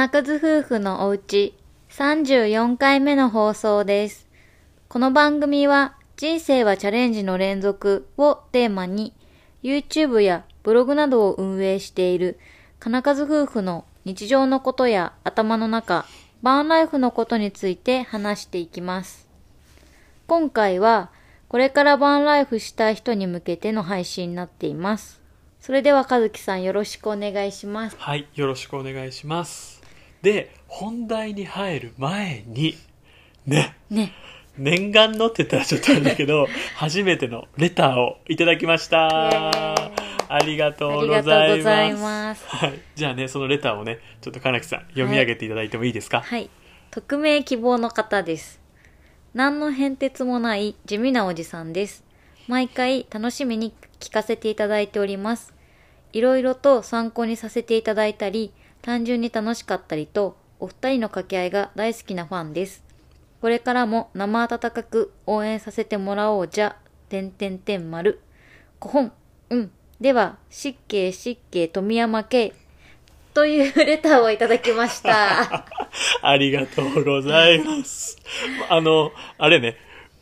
金数夫婦のおうち34回目の放送です。この番組は人生はチャレンジの連続をテーマに YouTube やブログなどを運営している金数夫婦の日常のことや頭の中、バーンライフのことについて話していきます。今回はこれからバーンライフしたい人に向けての配信になっています。それでは和樹さんよろしくお願いします。はい、よろしくお願いします。で、本題に入る前に、ね、ね。念願のって言ったらちょっとあれだけど、初めてのレターをいただきました。ありがとうございます。うございますはい。じゃあね、そのレターをね、ちょっと金木さん、読み上げていただいてもいいですか、はい。匿名希望の方です。何の変哲もない地味なおじさんです。毎回楽しみに聞かせていただいております。いろいろと参考にさせていただいたり、単純に楽しかったりと、お二人の掛け合いが大好きなファンです。これからも生温かく応援させてもらおうじゃ、てんてんてん丸。古本、うん。では、失敬失敬富山系。というレターをいただきました。ありがとうございます。あの、あれね、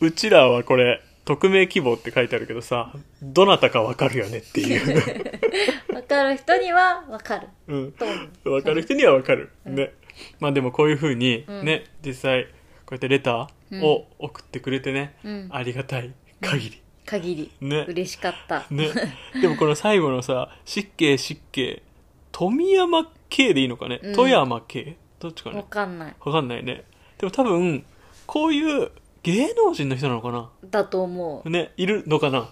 うちらはこれ、匿名希望って書いてあるけどさ、どなたかわかるよねっていう。わかる人にはわかる。うん。と思う。わかる人にはわかる。ね。まあでもこういう風に、ね、実際、こうやってレターを送ってくれてね、うんありがたい限り。限り。ね嬉しかった。ね。でもこの最後のさ、失敬失敬、富山系でいいのかね、うん富山系？どっちかわねかんない。わかんないね。でも多分、こういう芸能人の人なのかな？だと思う。ね、いるのかな？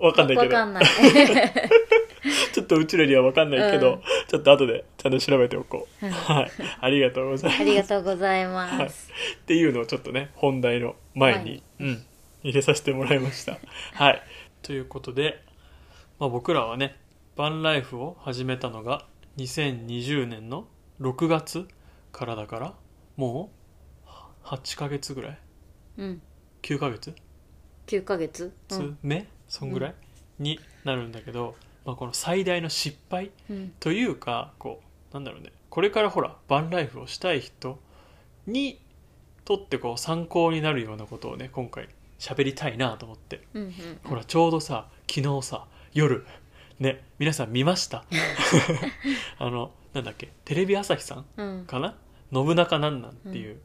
わかんないけど。わかんない。ちょっとうちらにはわかんないけど、うんちょっと後でちゃんと調べておこう。はい。ありがとうございます。ありがとうございはい。っます。ていうのをちょっとね、本題の前に、うん、入れさせてもらいました。はい。ということで、まあ僕らはね、バンライフを始めたのが2020年の6月からだから、もう8ヶ月ぐらいうん。?9 ヶ月？9ヶ月？うん。目？そんぐらい、になるんだけど、まあ、この最大の失敗うん。というかこうなんだろうねこれからほらバンライフをしたい人にとってこう参考になるようなことをね今回喋りたいなと思ってうん。うん。ほらちょうどさ昨日さ夜ね皆さん見ました？あのなんだっけテレビ朝日さんうん。かな「信長なんなん」っていう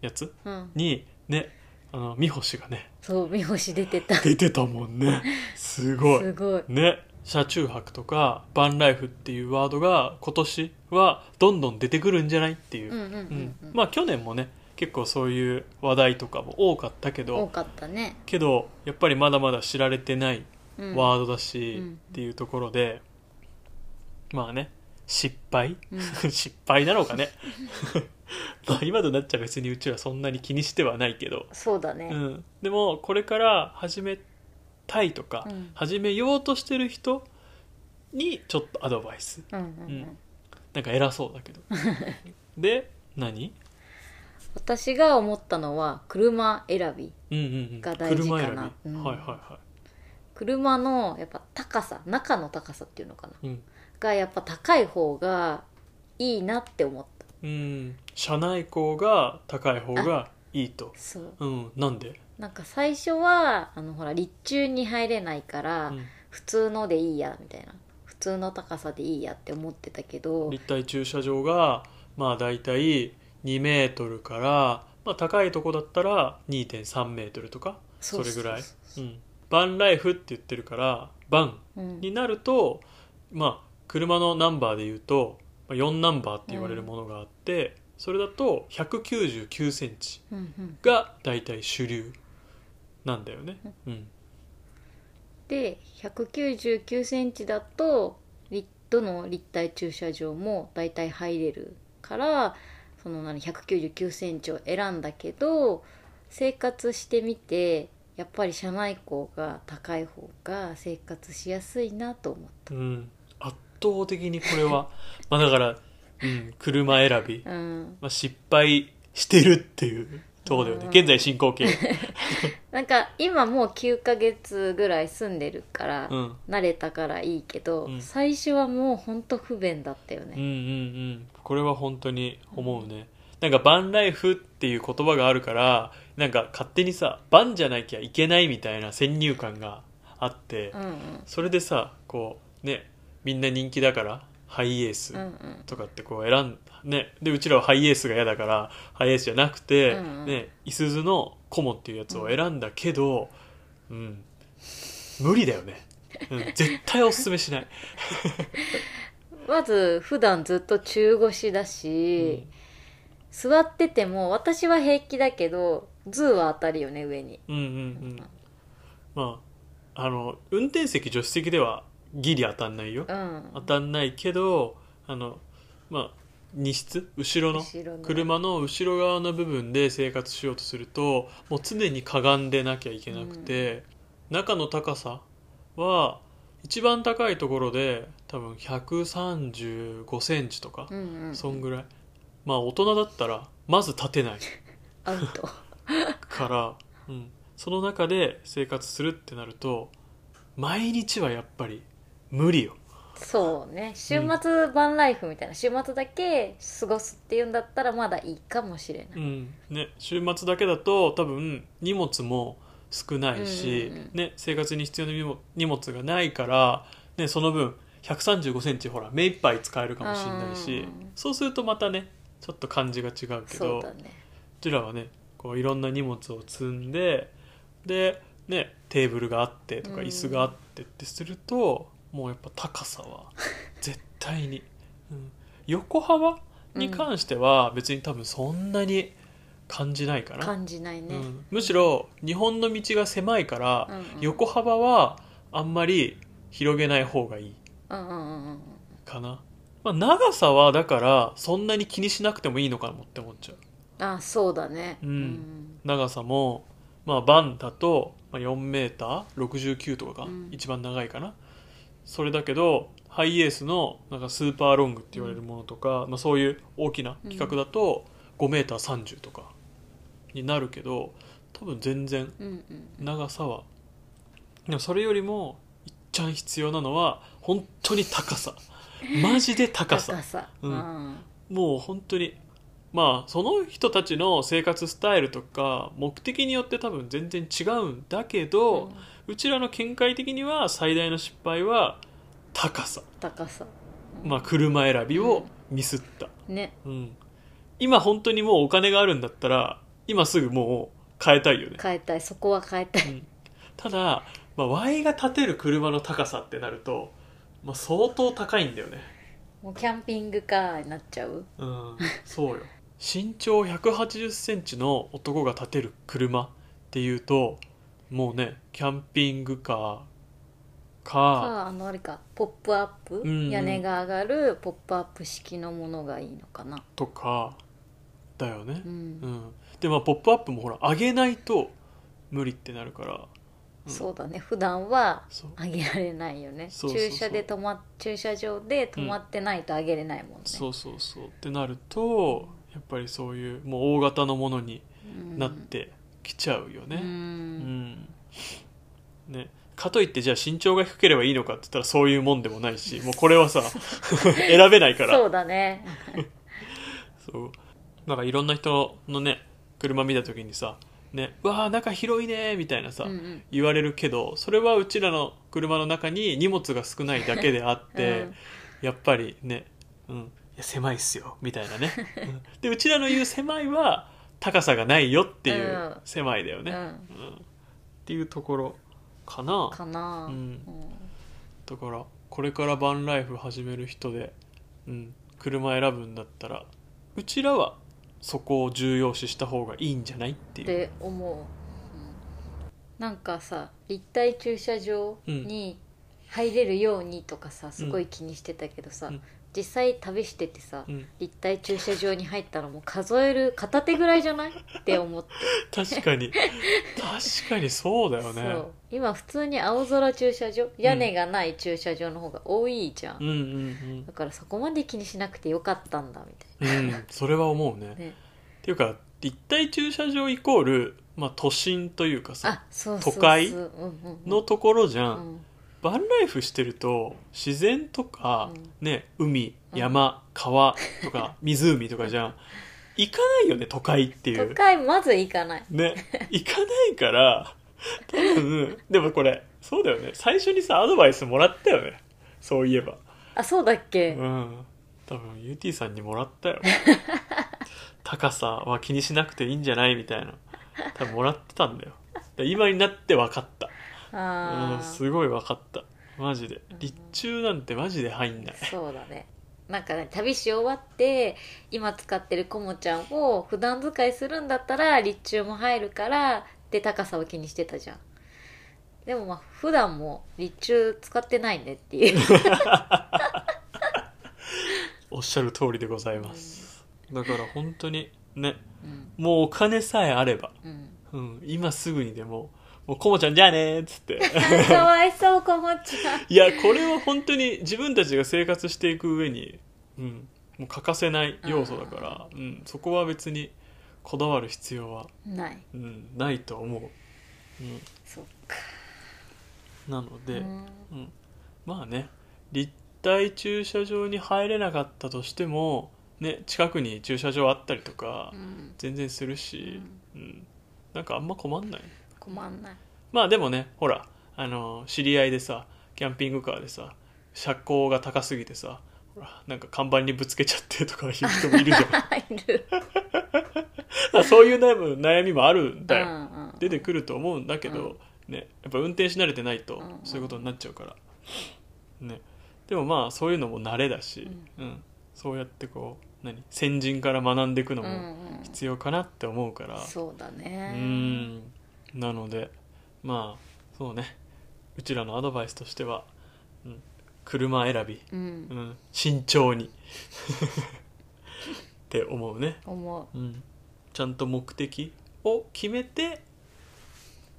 やつ？うん。にねあの三星がねそう、三星出てた。出てたもんねすごいすごい。ね車中泊とかバンライフっていうワードが今年はどんどん出てくるんじゃないっていう、うんうんうんうん。まあ去年もね結構そういう話題とかも多かったけ多どかったね。けどやっぱりまだまだ知られてないうん。ワードだし、うんっていうところでまあね失敗、うん。失敗なのかね。まあ今となっちゃ別にうちはそんなに気にしてはないけど。そうだね。うん、でもこれから始めたいとか、うん。始めようとしてる人にちょっとアドバイス。うんうんううん。ん。なんか偉そうだけど。で何？私が思ったのは、車選び。うんうんうん。が大事かな。車選び、うん。はいはいは車の、やっぱ高さ、中の高さっていうのかな。いうん、が、やっぱ高い方がいいなって思った。うん、車内高が高い方がいいと。そう。うん。なんで、なんか最初はあのほら立中に入れないから、うん。普通のでいいやみたいな。普通の高さでいいやって思ってたけど立体駐車場がまあ大体2メートルから、まあ、高いとこだったら2.3メートルとかそれぐらい。そううん。バンライフって言ってるからバンうんになるとまあ車のナンバーで言うとまあ4ナンバーって言われるものがあって、それだと1 9 9センチうんうん。が大体主流なんだよね、うん、で1 9 9センチだと立どの立体駐車場も大体入れるからその何1 9 9センチを選んだけど生活してみてやっぱり車内高が高い方が生活しやすいなと思った。うん、圧倒的にこれは。まあだから、うん、車選び、うん。まあ、失敗してるっていうところだよね、うん。現在進行形。なんか今もう9ヶ月ぐらい住んでるから、うん。慣れたからいいけど、うん。最初はもうほんと不便だったよね、うんうんうん。これは本当に思うね、なんかバンライフっていう言葉があるからなんか勝手にさバンじゃなきゃいけないみたいな先入観があって、うんうん。それでさこうねみんな人気だからハイエースうんうん。とかってこう選んねでうちらはハイエースが嫌だからハイエースじゃなくて、うんうん。ねいすゞのコモっていうやつを選んだけどうん、無理だよね、うん、絶対おすすめしない、まず普段ずっと中腰だし、座ってても私は平気だけどズーは当たるよね上に。うんうんうん。まああの運転席助手席ではギリ当たんないよ。うん。当たんないけどあのまあ荷室？後ろの？後ろの。車の後ろ側の部分で生活しようとするともう常にかがんでなきゃいけなくて、中の高さは一番高いところで多分135センチとか、うんうん。そんぐらい。まあ大人だったらまず立てない。アウト。から、うん、その中で生活するってなると毎日はやっぱり無理よ。そうね。週末バンライフみたいな。週末だけ過ごすっていうんだったらまだいいかもしれない、うん。ね、週末だけだと多分荷物も少ないし、うんうんうん。ね、生活に必要な荷物がないから、ね、その分1 3 5センチほら目いっぱい使えるかもしれないしうん。そうするとまたねちょっと感じが違うけどそうだね。うちらはねこういろんな荷物を積んでで、ね、テーブルがあってとかうん。椅子があってってすると、もうやっぱ高さは 絶対に、うん、横幅に関しては別に多分そんなに感じないかな、感じないね、うん、むしろ日本の道が狭いから、うんうん。横幅はあんまり広げない方がいい。うんうんうんうん。かな、まあ、長さはだからそんなに気にしなくてもいいのかもって思っちゃう。あそうだね。うん。長さも、まあ、バンだとまあ4メーター？69とかがうん。一番長いかな、それだけどハイエースのなんかスーパーロングって言われるものとか、まあ、そういう大きな規格だと5メーター30とかになるけど多分全然長さは。でもそれよりもいっちゃん必要なのは本当に高さ。マジで高さ。うん。もう本当にまあその人たちの生活スタイルとか目的によって多分全然違うんだけど、うちらの見解的には最大の失敗は高さ、高さ。まあ、車選びをミスった、ね。うん、今本当にもうお金があるんだったら今すぐもう変えたいよね、変えたい。そこは変えたい。うん。ただ、まあ、Y が立てる車の高さってなると、まあ、相当高いんだよね。もうキャンピングカーになっちゃう。うん、そうよ身長1 8 0センチの男が立てる車っていうともうねキャンピングカーかかあのあれかポップアップ、んうん。屋根が上がるポップアップ式のものがいいのかな。とかだよね。う、ん、うん。でまあポップアップもほら上げないと無理ってなるから、うん。そうだね。普段は上げられないよね。駐車で止ま駐車場で止まってないと上げれないもんね、そうそうそう。ってなるとやっぱりそういうもう大型のものにうんなってきちゃうようね、ん。うん。ね、かといってじゃあ身長が低ければいいのかって言ったらそういうもんでもないし もうこれはさ 選べないから。そうだね。そう。なんかいろんな人のね車見た時にさ「ね、うわあ中広いね」みたいなさ、うんうん。言われるけどそれはうちらの車の中に荷物が少ないだけであって、うん。やっぱりね、うん、いや狭いっすよみたいなね、うん。でうちらの言う狭いは高さがないよっていううん。狭いだよね、うん。うん。っていうところかな。かな、うん。うん。だからこれからバンライフ始める人で、うん、車選ぶんだったらうちらはそこを重要視した方がいいんじゃないっていう。って思う、うん。なんかさ立体駐車場に入れるようにとかさすごい気にしてたけどさ、うん実際旅しててさ、うん、立体駐車場に入ったらもう数える片手ぐらいじゃない？って思って、確かに。確かにそうだよね。そう。今普通に青空駐車場屋根がない駐車場の方が多いじゃん、うん。うんだからそこまで気にしなくてよかったんだみたいうんうん。それは思うね。なね。っていうか立体駐車場イコール、まあ都心というかさあそうそうそう。都会うんうん。うんのところじゃん、うんバンライフしてると自然とか、うん。ね海うん。山、川とか 湖とかじゃん。行かないよね都会っていう。都会まず行かない。ね行かないから多分でもこれそうだよね。最初にさアドバイスもらったよね。そういえば。あそうだっけ、うん。多分 UT さんにもらったよ。高さは気にしなくていいんじゃない？みたいな。多分もらってたんだよ。で今になって分かったうんああすごい分かった。マジで。立中なんてマジで入んない。そうだね。なんかね旅し終わって今使ってるコモちゃんを普段使いするんだったら立中も入るからで高さを気にしてたじゃん。でもまあ普段も立中使ってないねっていう。おっしゃる通りでございます。だから本当にねうん。もうお金さえあれば、うん。うん、今すぐにでももうコモちゃんじゃあねーっつって。かわいそうコモちゃん。いやこれは本当に自分たちが生活していく上に、うん、もう欠かせない要素だから、うん、そこは別にこだわる必要は、ない。うん、ないと思う、うそっか。ん、なので、うん。うん、まあね立体駐車場に入れなかったとしても、ね、近くに駐車場あったりとかうん。全然するし、うん、なんかあんま困んない困んない。まあでもねほらあの知り合いでさキャンピングカーでさ車高が高すぎてさほらなんか看板にぶつけちゃってとかいう人もいるじゃん。いる。ま あそういう悩む悩みもあるんだよ、うんうん出てくると思うんだけど、ね、やっぱ運転し慣れてないとうん。そういうことになっちゃうから、ね、でもまあそういうのも慣れだし、うん。そうやってこう何先人から学んでいくのうんもうん。必要かなって思うから、そうだうねんなのでまあそうね。うちらのアドバイスとしては、うん、車選び、うん。うん、慎重に。って思うね、思う。ん、ちゃんと目的を決めて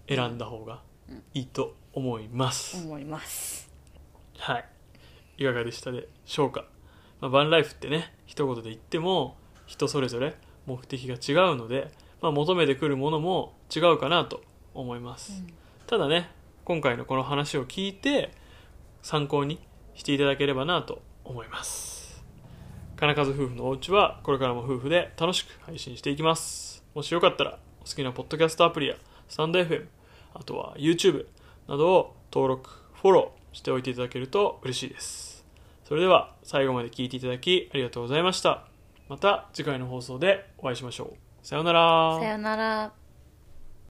選んだ方がいいと思います、う思います。はい。いかがでしたでしょうか、まあ、バンライフってね一言で言っても人それぞれ目的が違うので、まあ、求めてくるものも違うかなと思います、ただね今回のこの話を聞いて参考にしていただければなと思います。金数夫婦のお家はこれからも夫婦で楽しく配信していきます。もしよかったらお好きなポッドキャストアプリやスタンド FM あとは YouTube などを登録フォローしておいていただけると嬉しいです。それでは最後まで聞いていただきありがとうございました。また次回の放送でお会いしましょう。さようなら。さよなら